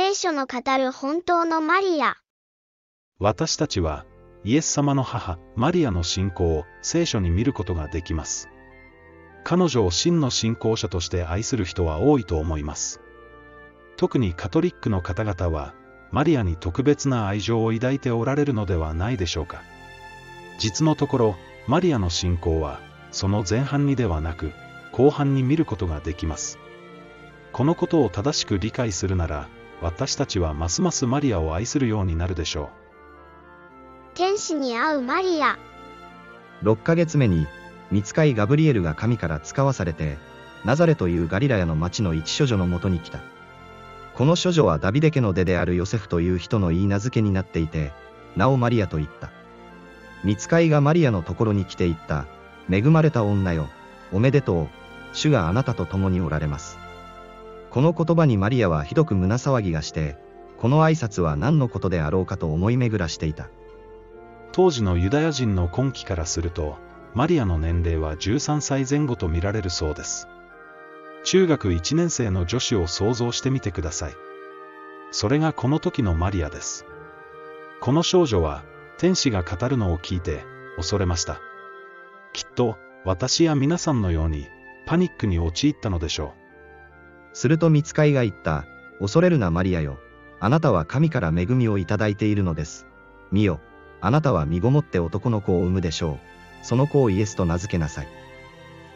聖書の語る本当のマリア。私たちは、イエス様の母、マリアの信仰を聖書に見ることができます。彼女を真の信仰者として愛する人は多いと思います。特にカトリックの方々は、マリアに特別な愛情を抱いておられるのではないでしょうか。実のところ、マリアの信仰は、その前半にではなく、後半に見ることができます。このことを正しく理解するなら、私たちはますますマリアを愛するようになるでしょう。天使に会うマリア。6ヶ月目に、見つかいガブリエルが神から使わされて、ナザレというガリラヤの町の一処女のもとに来た。この処女はダビデ家の出であるヨセフという人の言い名付けになっていて、名をマリアと言った。見つかいがマリアのところに来て言った。恵まれた女よ、おめでとう、主があなたと共におられます。この言葉にマリアはひどく胸騒ぎがして、この挨拶は何のことであろうかと思い巡らしていた。当時のユダヤ人の根気からすると、マリアの年齢は13歳前後と見られるそうです。中学1年生の女子を想像してみてください。それがこの時のマリアです。この少女は、天使が語るのを聞いて、恐れました。きっと、私や皆さんのように、パニックに陥ったのでしょう。すると見つかいが言った、恐れるなマリアよ。あなたは神から恵みをいただいているのです。見よ、あなたは身ごもって男の子を産むでしょう。その子をイエスと名付けなさい。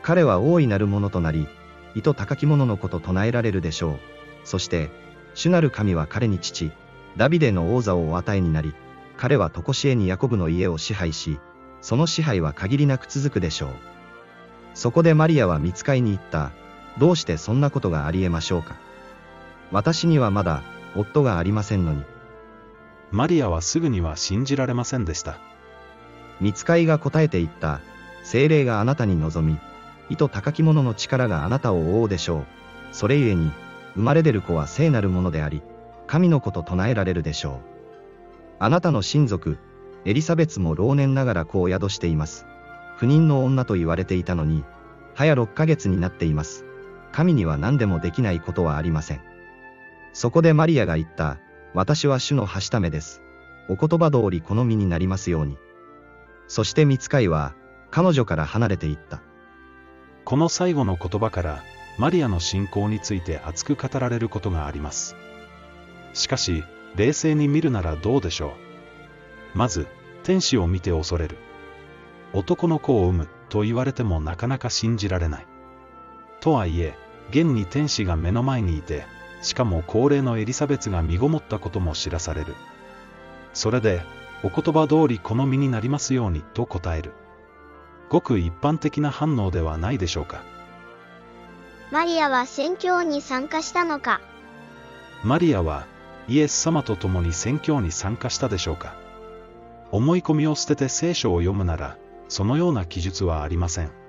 彼は大いなるものとなり、意図高き者の子と唱えられるでしょう。そして、主なる神は彼に父、ダビデの王座をお与えになり、彼は常しえにヤコブの家を支配し、その支配は限りなく続くでしょう。そこでマリアは見つかいに行った。どうしてそんなことがありえましょうか。私にはまだ、夫がありませんのに。マリアはすぐには信じられませんでした。見つかいが答えて言った。精霊があなたに望み、意図高き者の力があなたを覆うでしょう。それゆえに、生まれ出る子は聖なるものであり、神の子と唱えられるでしょう。あなたの親族、エリザベツも老年ながら子を宿しています。不妊の女と言われていたのに、早6ヶ月になっています。神には何でもできないことはありません。そこでマリアが言った、私は主のはしためです。お言葉通りこの身になりますように。そして見つかいは、彼女から離れていった。この最後の言葉から、マリアの信仰について熱く語られることがあります。しかし、冷静に見るならどうでしょう。まず、天使を見て恐れる。男の子を産むと言われてもなかなか信じられない。とはいえ、現に天使が目の前にいて、しかも高齢のエリザベツが身ごもったことも知らされる。それで、お言葉通りこの身になりますようにと答える。ごく一般的な反応ではないでしょうか。マリアは宣教に参加したのかマリアはイエス様と共に宣教に参加したでしょうか思い込みを捨てて聖書を読むなら、そのような記述はありません。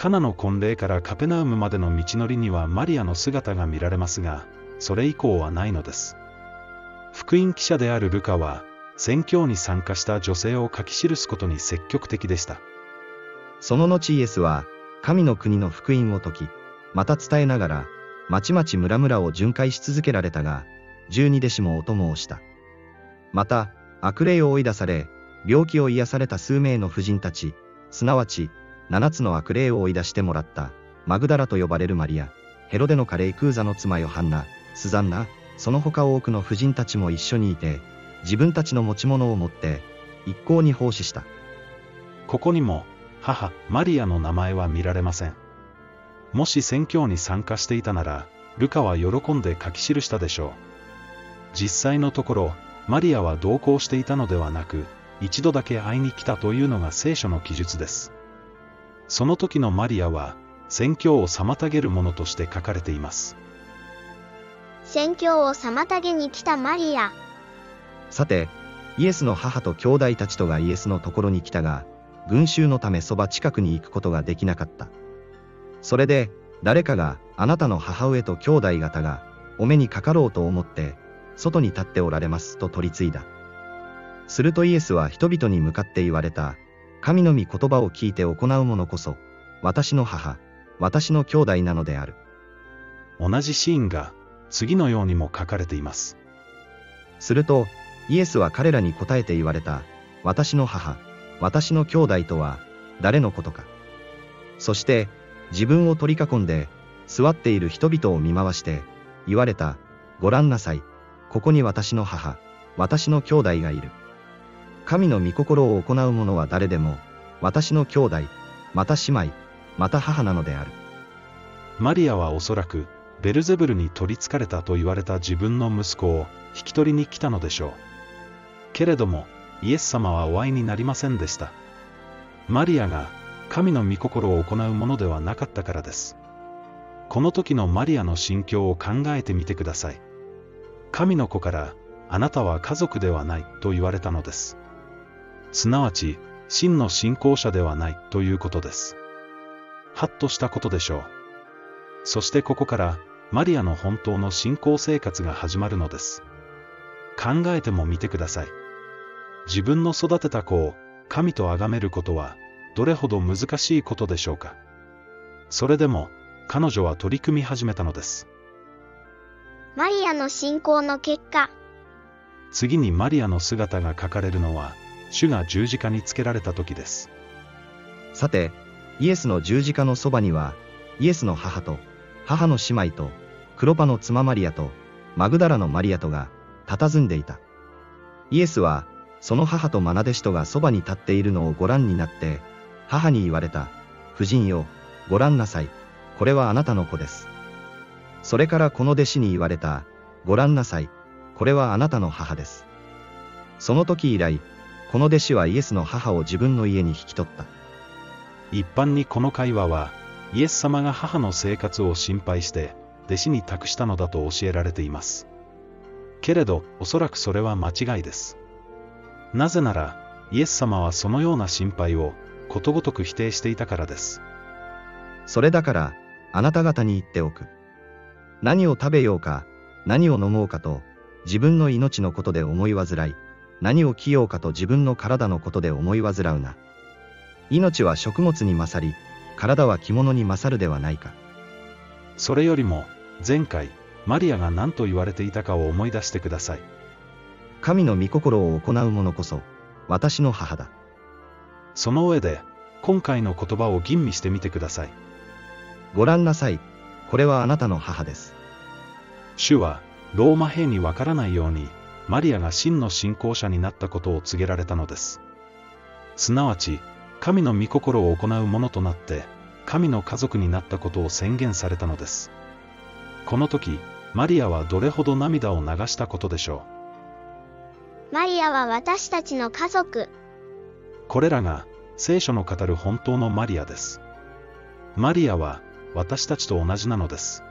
カナの婚礼からカペナウムまでの道のりにはマリアの姿が見られますが、それ以降はないのです。福音記者であるルカは、宣教に参加した女性を書き記すことに積極的でした。その後イエスは、神の国の福音を説き、また伝えながら、まちまち村々を巡回し続けられたが、十二弟子もお供をした。また、悪霊を追い出され、病気を癒された数名の婦人たち、すなわち、七つの悪霊を追い出してもらった、マグダラと呼ばれるマリア、ヘロデのカレイクーザの妻ヨハンナ、スザンナ、その他多くの婦人たちも一緒にいて、自分たちの持ち物を持って、一向に奉仕した。ここにも、母、マリアの名前は見られません。もし宣教に参加していたなら、ルカは喜んで書き記したでしょう。実際のところ、マリアは同行していたのではなく、一度だけ会いに来たというのが聖書の記述です。その時のマリアは、宣教を妨げるものとして書かれています。宣教を妨げに来たマリア。さて、イエスの母と兄弟たちとがイエスのところに来たが、群衆のためそば近くに行くことができなかった。それで、誰かが、あなたの母上と兄弟方が、お目にかかろうと思って、外に立っておられますと取り継いだ。するとイエスは人々に向かって言われた。神の御言葉を聞いて行う者こそ、私の母、私の兄弟なのである。同じシーンが、次のようにも書かれています。すると、イエスは彼らに答えて言われた、私の母、私の兄弟とは、誰のことか。そして、自分を取り囲んで、座っている人々を見回して、言われた、ご覧なさい、ここに私の母、私の兄弟がいる。神の御心を行う者は誰でも、私の兄弟、また姉妹、また母なのである。マリアはおそらく、ベルゼブルに取りつかれたと言われた自分の息子を引き取りに来たのでしょう。けれども、イエス様はお会いになりませんでした。マリアが、神の御心を行うものではなかったからです。この時のマリアの心境を考えてみてください。神の子から、あなたは家族ではないと言われたのです。すなわち、真の信仰者ではないということです。はっとしたことでしょう。そしてここから、マリアの本当の信仰生活が始まるのです。考えてもみてください。自分の育てた子を神と崇めることは、どれほど難しいことでしょうか。それでも、彼女は取り組み始めたのです。マリアの信仰の結果、次にマリアの姿が描かれるのは、主が十字架につけられた時です。さて、イエスの十字架のそばには、イエスの母と、母の姉妹と、クロパの妻マリアと、マグダラのマリアとが、佇んでいた。イエスは、その母と愛弟子とがそばに立っているのをご覧になって、母に言われた、夫人よ、ご覧なさい、これはあなたの子です。それからこの弟子に言われた、ご覧なさい、これはあなたの母です。その時以来、この弟子はイエスの母を自分の家に引き取った。一般にこの会話は、イエス様が母の生活を心配して、弟子に託したのだと教えられています。けれど、おそらくそれは間違いです。なぜなら、イエス様はそのような心配を、ことごとく否定していたからです。それだから、あなた方に言っておく。何を食べようか、何を飲もうかと、自分の命のことで思い煩い、何を着ようかと自分の体のことで思い煩うな。命は食物に勝り、体は着物に勝るではないか。それよりも、前回、マリアが何と言われていたかを思い出してください。神の御心を行う者こそ、私の母だ。その上で、今回の言葉を吟味してみてください。ご覧なさい。これはあなたの母です。主は、ローマ兵にわからないように、マリアが真の信仰者になったことを告げられたのです。すなわち、神の御心を行う者となって、神の家族になったことを宣言されたのです。この時、マリアはどれほど涙を流したことでしょマリアは私たちの家族。う。これらが、聖書の語る本当のマリアです。マリアは、私たちと同じなのです。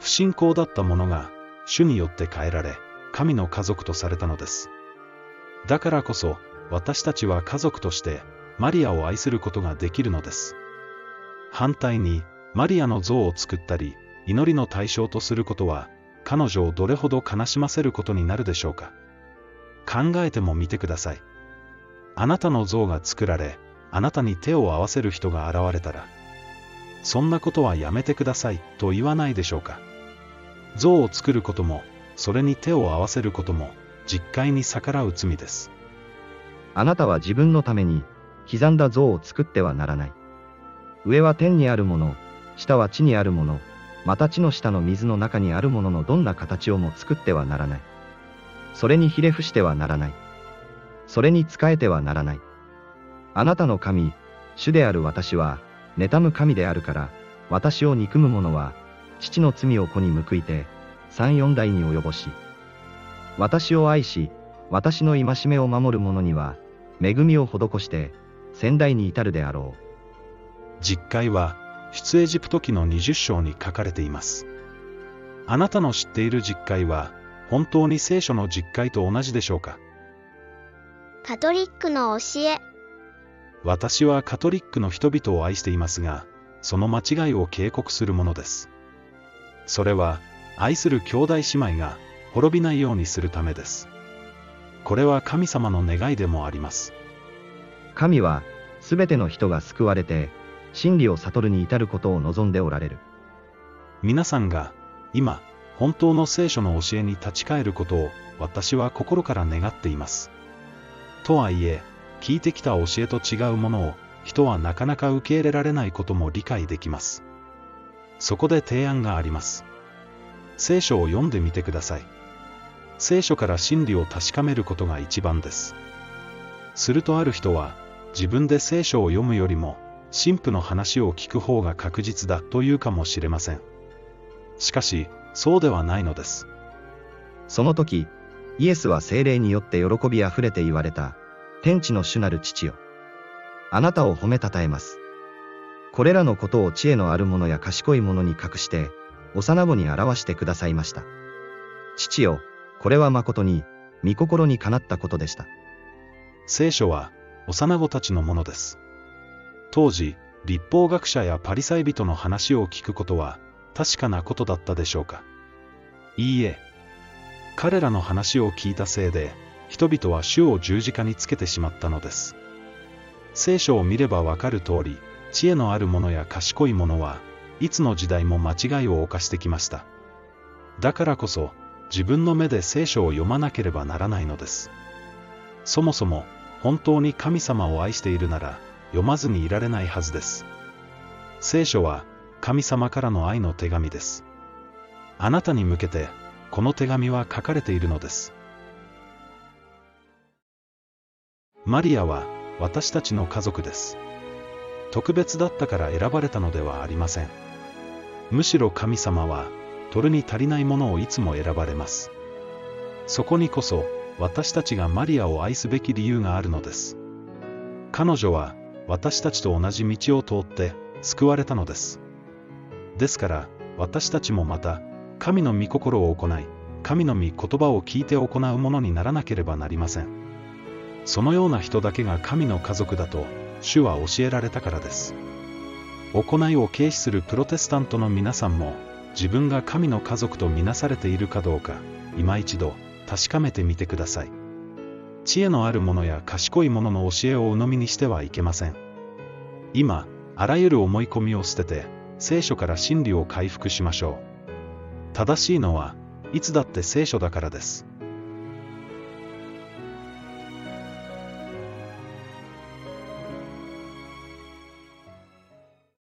不信仰だった者が、主によって変えられ、神の家族とされたのです。だからこそ、私たちは家族として、マリアを愛することができるのです。反対に、マリアの像を作ったり、祈りの対象とすることは、彼女をどれほど悲しませることになるでしょうか。考えてもみてください。あなたの像が作られ、あなたに手を合わせる人が現れたら、そんなことはやめてくださいと言わないでしょうか。像を作ることも、それに手を合わせることも、実戒に逆らう罪です。あなたは自分のために、刻んだ像を作ってはならない。上は天にあるもの、下は地にあるもの、また地の下の水の中にあるもののどんな形をも作ってはならない。それにひれ伏してはならない。それに仕えてはならない。あなたの神、主である私は、妬む神であるから、私を憎む者は、父の罪を子に報いて、三四代に及ぼし、私を愛し、私の戒めを守る者には、恵みを施して、先代に至るであろう。実戒は、出エジプト記の20章に書かれています。あなたの知っている実戒は、本当に聖書の実戒と同じでしょうか？カトリックの教え。私はカトリックの人々を愛していますが、その間違いを警告するものです。それは、愛する兄弟姉妹が滅びないようにするためです。これは神様の願いでもあります。神は、すべての人が救われて、真理を悟るに至ることを望んでおられる。皆さんが、今、本当の聖書の教えに立ち返ることを私は心から願っています。とはいえ、聞いてきた教えと違うものを人はなかなか受け入れられないことも理解できます。そこで提案があります。聖書を読んでみてください。聖書から真理を確かめることが一番です。するとある人は、自分で聖書を読むよりも、神父の話を聞く方が確実だというかもしれません。しかし、そうではないのです。その時、イエスは精霊によって喜びあふれて言われた、天地の主なる父よ。あなたを褒めたたえます。これらのことを知恵のある者や賢い者に隠して、幼子に表してくださいました。父よ、これは誠に、御心にかなったことでした。聖書は、幼子たちのものです。当時、立法学者やパリサイ人の話を聞くことは、確かなことだったでしょうか。いいえ。彼らの話を聞いたせいで、人々は主を十字架につけてしまったのです。聖書を見ればわかる通り、知恵のある者や賢い者はいつの時代も間違いを犯してきました。だからこそ、自分の目で聖書を読まなければならないのです。そもそも、本当に神様を愛しているなら、読まずにいられないはずです。聖書は、神様からの愛の手紙です。あなたに向けて、この手紙は書かれているのです。マリアは、私たちの家族です。特別だったから選ばれたのではありません。むしろ神様は、取るに足りないものをいつも選ばれます。そこにこそ、私たちがマリアを愛すべき理由があるのです。彼女は、私たちと同じ道を通って、救われたのです。ですから、私たちもまた、神の御心を行い、神の御言葉を聞いて行うものにならなければなりません。そのような人だけが神の家族だと、主は教えられたからです。行いを軽視するプロテスタントの皆さんも、自分が神の家族とみなされているかどうか、今一度、確かめてみてください。知恵のある者や賢い者の教えを鵜呑みにしてはいけません。今、あらゆる思い込みを捨てて、聖書から真理を回復しましょう。正しいのは、いつだって聖書だからです。